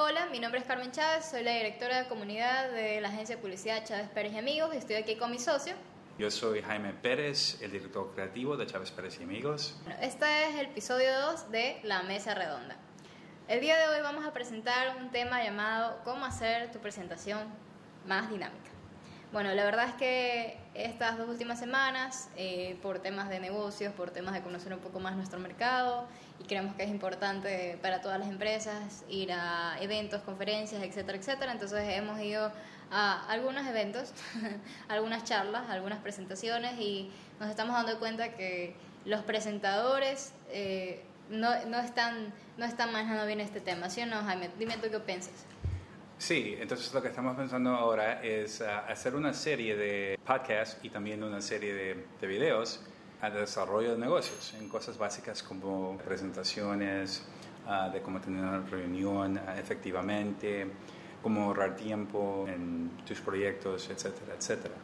Hola, mi nombre es Carmen Chávez, soy la directora de comunidad de la agencia de publicidad Chávez Pérez y Amigos y estoy aquí con mi socio. Yo soy Jaime Pérez, el director creativo de Chávez Pérez y Amigos. Este es el episodio 2 de La Mesa Redonda. El día de hoy vamos a presentar un tema llamado Cómo hacer tu presentación más dinámica. Bueno, la verdad es que estas dos últimas semanas, eh, por temas de negocios, por temas de conocer un poco más nuestro mercado, y creemos que es importante para todas las empresas ir a eventos, conferencias, etcétera, etcétera. Entonces hemos ido a algunos eventos, algunas charlas, algunas presentaciones, y nos estamos dando cuenta que los presentadores eh, no, no, están, no están manejando bien este tema. ¿Sí o no, Jaime? Dime tú qué piensas. Sí, entonces lo que estamos pensando ahora es uh, hacer una serie de podcasts y también una serie de, de videos al desarrollo de negocios, en cosas básicas como presentaciones, uh, de cómo tener una reunión uh, efectivamente, cómo ahorrar tiempo en tus proyectos, etcétera, etcétera.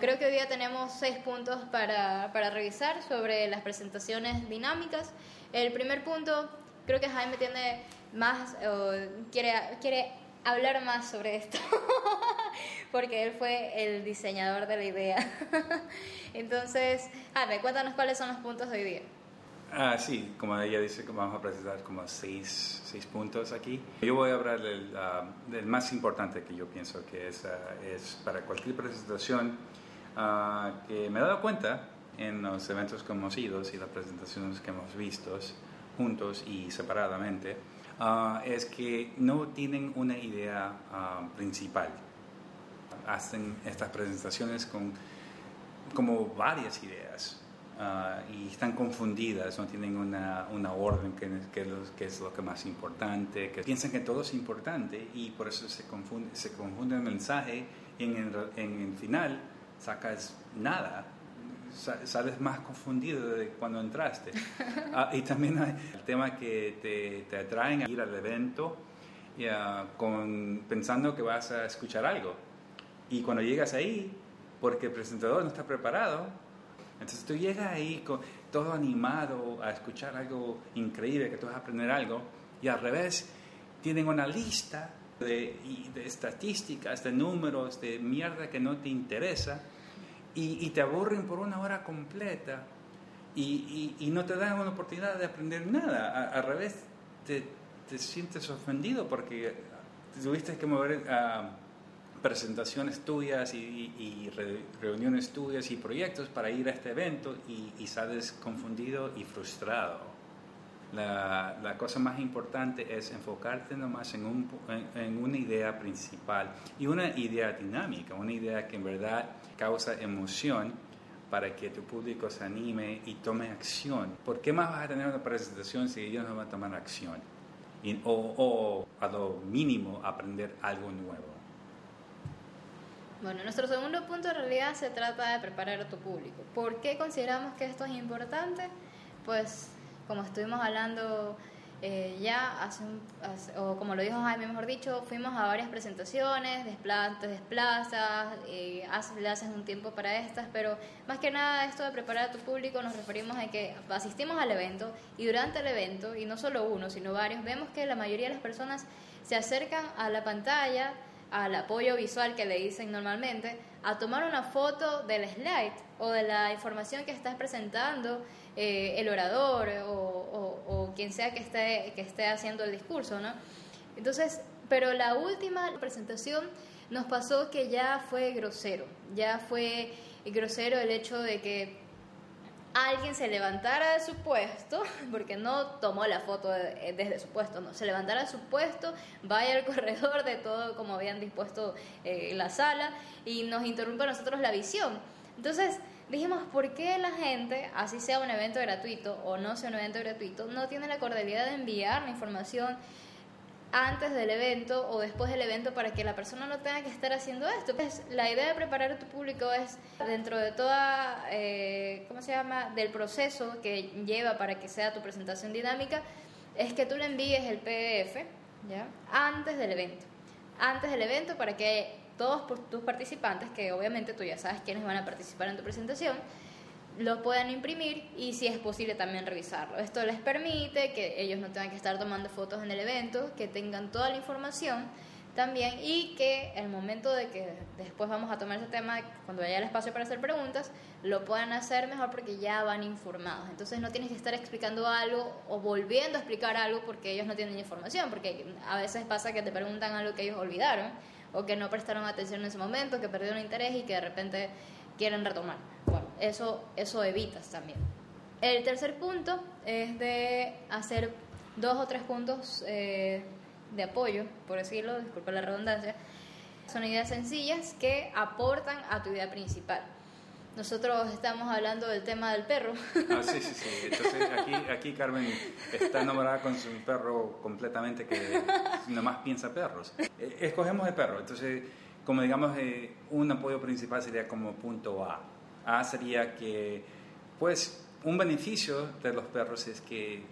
Creo que hoy día tenemos seis puntos para, para revisar sobre las presentaciones dinámicas. El primer punto, creo que Jaime tiene más, quiere, quiere hablar más sobre esto, porque él fue el diseñador de la idea. Entonces, ver, cuéntanos cuáles son los puntos de hoy día. Ah, sí, como ella dice vamos a presentar como seis, seis puntos aquí. Yo voy a hablar del, uh, del, más importante que yo pienso que es, uh, es para cualquier presentación uh, que me he dado cuenta en los eventos que hemos ido y las presentaciones que hemos visto juntos y separadamente uh, es que no tienen una idea uh, principal. Hacen estas presentaciones con como varias ideas uh, y están confundidas, no tienen una, una orden que, que, que, es lo que más importante, que piensan que todo es importante y por eso se confunde, se confunde el mensaje y en el, en el final sacas nada sales más confundido de cuando entraste. Ah, y también hay el tema que te, te atraen a ir al evento con, pensando que vas a escuchar algo. Y cuando llegas ahí, porque el presentador no está preparado, entonces tú llegas ahí con, todo animado a escuchar algo increíble, que tú vas a aprender algo, y al revés, tienen una lista de, de estadísticas, de números, de mierda que no te interesa y, te aburren por una hora completa y, y, no te dan una oportunidad de aprender nada. al revés, te, te, sientes ofendido porque tuviste que mover a presentaciones tuyas y, reuniones tuyas y proyectos para ir a este evento y, sales confundido y frustrado. La, la, cosa más importante es enfocarte nomás en, un, en, una idea principal y una idea dinámica, una idea que en verdad causa emoción para que tu público se anime y tome acción. ¿Por qué más vas a tener una presentación si ellos no van a tomar acción? Y, o, o a lo mínimo aprender algo nuevo. Bueno, nuestro segundo punto en realidad se trata de preparar a tu público. ¿Por qué consideramos que esto es importante? Pues como estuvimos hablando eh, ya hace, o como lo dijo Jaime, mejor dicho, fuimos a varias presentaciones, desplantes, desplazas, eh, le haces un tiempo para estas, pero más que nada esto de preparar a tu público nos referimos a que asistimos al evento y durante el evento, y no solo uno, sino varios, vemos que la mayoría de las personas se acercan a la pantalla, al apoyo visual que le dicen normalmente, a tomar una foto del slide o de la información que estás presentando eh, el orador o, quien sea que esté, que esté haciendo el discurso, ¿no? Entonces, pero la última presentación nos pasó que ya fue grosero, ya fue grosero el hecho de que alguien se levantara de su puesto, porque no tomó la foto desde su puesto, no, se levantara de su puesto, vaya al corredor de todo como habían dispuesto eh, la sala y nos interrumpe a nosotros la visión. Entonces dijimos, ¿por qué la gente, así sea un evento gratuito o no sea un evento gratuito, no tiene la cordialidad de enviar la información antes del evento o después del evento para que la persona no tenga que estar haciendo esto. Pues la idea de preparar a tu público es dentro de toda, eh, ¿cómo se llama?, del proceso que lleva para que sea tu presentación dinámica, es que tú le envíes el PDF, ¿ya?, antes del evento. Antes del evento para que todos tus participantes, que obviamente tú ya sabes quiénes van a participar en tu presentación, lo puedan imprimir y si es posible también revisarlo. Esto les permite que ellos no tengan que estar tomando fotos en el evento, que tengan toda la información también y que el momento de que después vamos a tomar ese tema, cuando haya el espacio para hacer preguntas, lo puedan hacer mejor porque ya van informados. Entonces no tienes que estar explicando algo o volviendo a explicar algo porque ellos no tienen información, porque a veces pasa que te preguntan algo que ellos olvidaron o que no prestaron atención en ese momento, que perdieron interés y que de repente quieren retomar. Bueno, eso, eso evitas también. El tercer punto es de hacer dos o tres puntos eh, de apoyo, por decirlo, disculpa la redundancia. Son ideas sencillas que aportan a tu idea principal. Nosotros estamos hablando del tema del perro. Ah, sí, sí, sí. Entonces aquí, aquí Carmen está enamorada con su perro completamente que nomás piensa perros. Eh, escogemos el perro. Entonces, como digamos, eh, un apoyo principal sería como punto A. A sería que, pues, un beneficio de los perros es que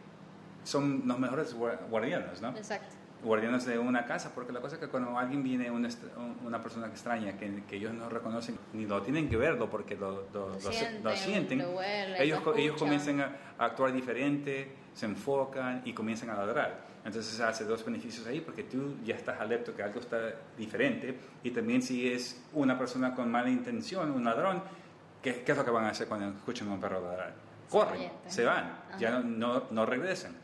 son los mejores guardianes, ¿no? Exacto guardianes de una casa, porque la cosa es que cuando alguien viene, una, una persona extraña, que, que, ellos no reconocen, ni lo tienen que verlo porque lo, lo, sienten, ellos, ellos comienzan a, actuar diferente, se enfocan y comienzan a ladrar. Entonces hace dos beneficios ahí porque tú ya estás alerta que algo está diferente y también si es una persona con mala intención, un ladrón, ¿qué, qué es lo que van a hacer cuando escuchan a un perro ladrar? Corren, se van, ya no, no, no regresan.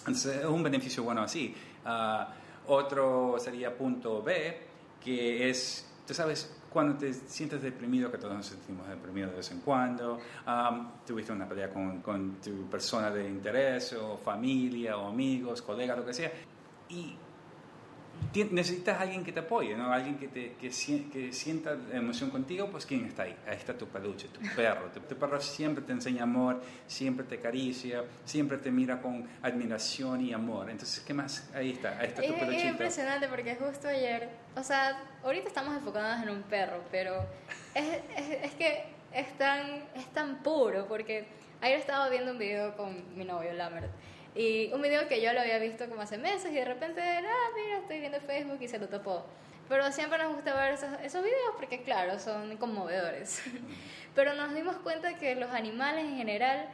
Entonces es un beneficio bueno así. Ah, otro sería punto B, que es, tú sabes, cuando te sientes deprimido, que todos nos sentimos deprimidos de vez en cuando, tuviste una pelea con, con, tu persona de interés o familia o amigos, colegas, lo que sea, y necesitas alguien que te apoye, ¿no? Alguien que, te, que, que, sienta emoción contigo, pues ¿quién está ahí? Ahí está tu peluche, tu perro. Tu, perro siempre te enseña amor, siempre te acaricia, siempre te mira con admiración y amor. Entonces, ¿qué más? Ahí está, ahí está tu peluche. Es impresionante porque justo ayer, o sea, ahorita estamos enfocados en un perro, pero es, es, es que es tan, es tan puro porque ayer estaba viendo un video con mi novio, Lambert. Y un video que yo lo había visto como hace meses y de repente, ah, mira, estoy viendo Facebook y se lo topó. Pero siempre nos gusta ver esos, esos videos porque, claro, son conmovedores. Pero nos dimos cuenta que los animales en general,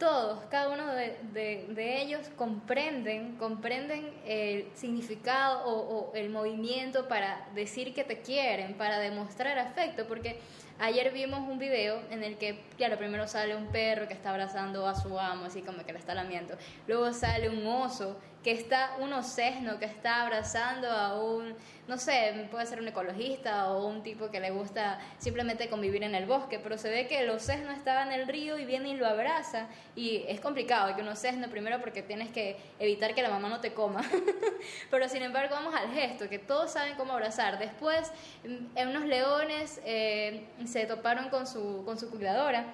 todos, cada uno de, de, de ellos comprenden, comprenden el significado o, o el movimiento para decir que te quieren, para demostrar afecto, porque Ayer vimos un video en el que, claro, primero sale un perro que está abrazando a su amo, así como que le está lamiendo. Luego sale un oso que está, un osesno que está abrazando a un, no sé, puede ser un ecologista o un tipo que le gusta simplemente convivir en el bosque, pero se ve que el osesno estaba en el río y viene y lo abraza. Y es complicado que un osesno, primero porque tienes que evitar que la mamá no te coma, pero sin embargo vamos al gesto, que todos saben cómo abrazar. Después, unos leones eh, se toparon con su, con su cuidadora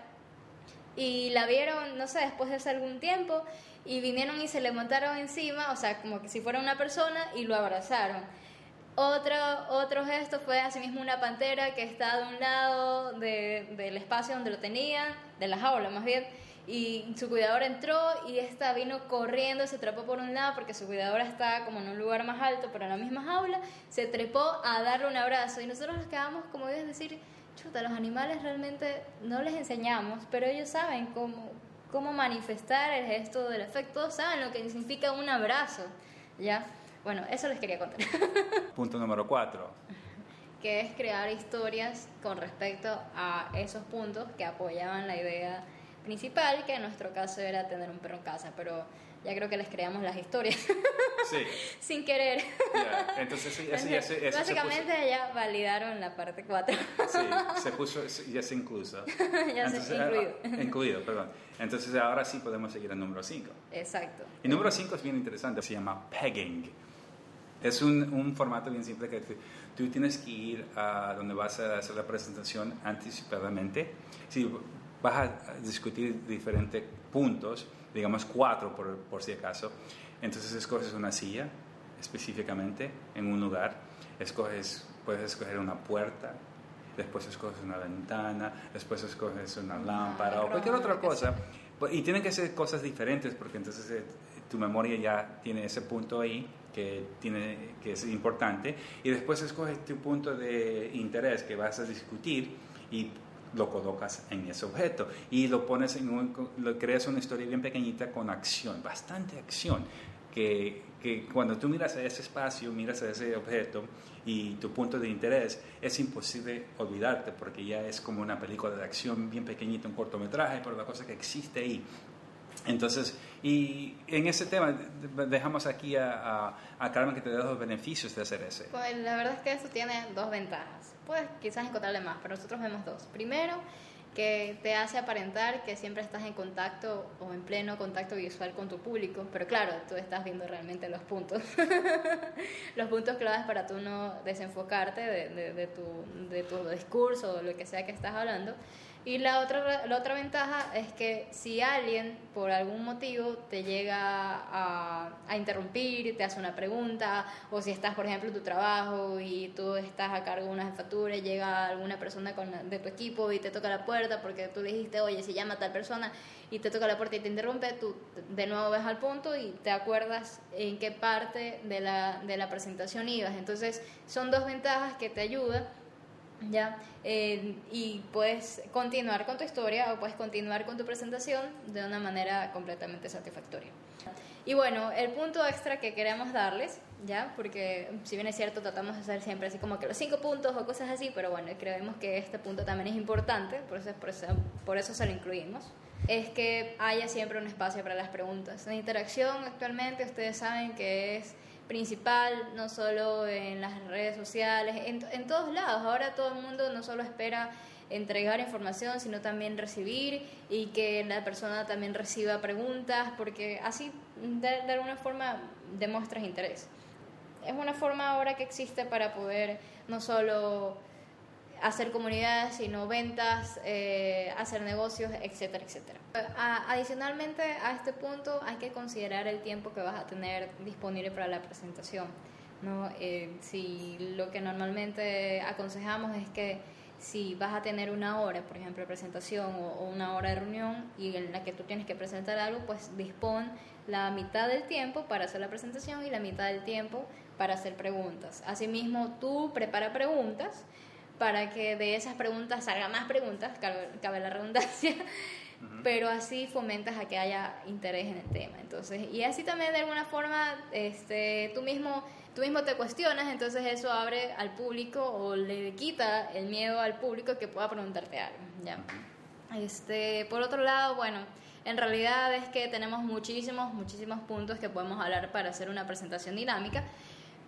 y la vieron, no sé, después de hace algún tiempo y vinieron y se le montaron encima, o sea, como que si fuera una persona y lo abrazaron. Otro, otro gesto fue asimismo una pantera que está de un lado del espacio donde lo tenían, de la jaula más bien, y su cuidadora entró y esta vino corriendo, se trepó por un lado porque su cuidadora está como en un lugar más alto, pero en la misma jaula, se trepó a darle un abrazo y nosotros nos quedamos como es decir, chuta, los animales realmente no les enseñamos, pero ellos saben cómo, cómo manifestar el gesto del afecto, saben lo que significa un abrazo, ¿ya? Bueno, eso les quería contar. Punto número cuatro. Que es crear historias con respecto a esos puntos que apoyaban la idea principal, que en nuestro caso era tener un perro en casa, pero ya creo que les creamos las historias. Sí. Sin querer. Entonces, Básicamente ya validaron la parte 4. sí, se puso, ya se incluso. ya se incluido. Ah, incluido, perdón. Entonces ahora sí podemos seguir al número 5. Exacto. Y número 5 es bien interesante, se llama pegging. Es un, un formato bien simple que tú, tienes que ir a donde vas a hacer la presentación anticipadamente. Si vas a discutir diferentes puntos, digamos cuatro por, por si acaso. Entonces escoges una silla específicamente en un lugar, escoges, puedes escoger una puerta, después escoges una ventana, después escoges una lámpara o cualquier otra cosa. Y tienen que ser cosas diferentes porque entonces eh, tu memoria ya tiene ese punto ahí que, tiene, que es importante y después escoges tu punto de interés que vas a discutir y lo colocas en ese objeto y lo pones en un, lo creas una historia bien pequeñita con acción, bastante acción, que, que cuando tú miras a ese espacio, miras a ese objeto y tu punto de interés, es imposible olvidarte porque ya es como una película de acción bien pequeñita, un cortometraje, pero la cosa que existe ahí. Entonces, y en ese tema dejamos aquí a, a, Carmen que te dé los beneficios de hacer ese. Pues la verdad es que eso tiene dos ventajas. Puedes quizás encontrarle más, pero nosotros vemos dos. Primero, que te hace aparentar que siempre estás en contacto o en pleno contacto visual con tu público, pero claro, tú estás viendo realmente los puntos, los puntos claves para tú no desenfocarte de, de, tu, de tu discurso o lo que sea que estás hablando y la otra, la otra ventaja es que si alguien por algún motivo te llega a, a, interrumpir, te hace una pregunta, o si estás, por ejemplo, en tu trabajo y tú estás a cargo de una jefatura y llega alguna persona con, de tu equipo y te toca la puerta porque tú dijiste, oye, si llama tal persona y te toca la puerta y te interrumpe, tú de nuevo ves al punto y te acuerdas en qué parte de la, de la presentación ibas. Entonces, son dos ventajas que te ayudan ¿ya? Eh, y puedes continuar con tu historia o puedes continuar con tu presentación de una manera completamente satisfactoria. Y bueno, el punto extra que queremos darles, ¿ya? Porque si bien es cierto, tratamos de hacer siempre así como que los cinco puntos o cosas así, pero bueno, creemos que este punto también es importante, por eso, por eso, por eso se lo incluimos, es que haya siempre un espacio para las preguntas. La interacción actualmente ustedes saben que es principal, no solo en las redes sociales, en, todos lados. Ahora todo el mundo no solo espera entregar información, sino también recibir y que la persona también reciba preguntas, porque así de, de, alguna forma demuestras interés. Es una forma ahora que existe para poder no solo hacer comunidades, sino ventas, eh, hacer negocios, etcétera, etcétera. adicionalmente a este punto hay que considerar el tiempo que vas a tener disponible para la presentación. ¿no? Eh, si lo que normalmente aconsejamos es que si vas a tener una hora, por ejemplo, de presentación o, una hora de reunión y en la que tú tienes que presentar algo, pues dispón la mitad del tiempo para hacer la presentación y la mitad del tiempo para hacer preguntas. Asimismo, tú prepara preguntas para que de esas preguntas salgan más preguntas, cabe, la redundancia, pero así fomentas a que haya interés en el tema. Entonces, y así también de alguna forma este, tú, mismo, tú mismo te cuestionas, entonces eso abre al público o le quita el miedo al público que pueda preguntarte algo. ¿ya? Este, por otro lado, bueno, en realidad es que tenemos muchísimos, muchísimos puntos que podemos hablar para hacer una presentación dinámica,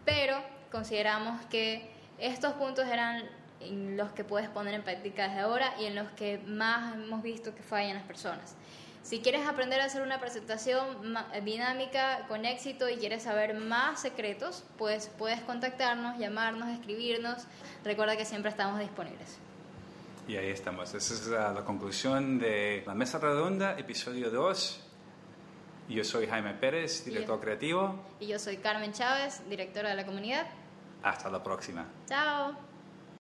pero consideramos que estos puntos eran en los que puedes poner en práctica desde ahora y en los que más hemos visto que fallan las personas. Si quieres aprender a hacer una presentación dinámica con éxito y quieres saber más secretos, pues puedes contactarnos, llamarnos, escribirnos. Recuerda que siempre estamos disponibles. Y ahí estamos. Esa es la, la conclusión de La Mesa Redonda, episodio 2. Yo soy Jaime Pérez, director creativo. Y yo soy Carmen Chávez, directora de la comunidad. Hasta la próxima. Chao.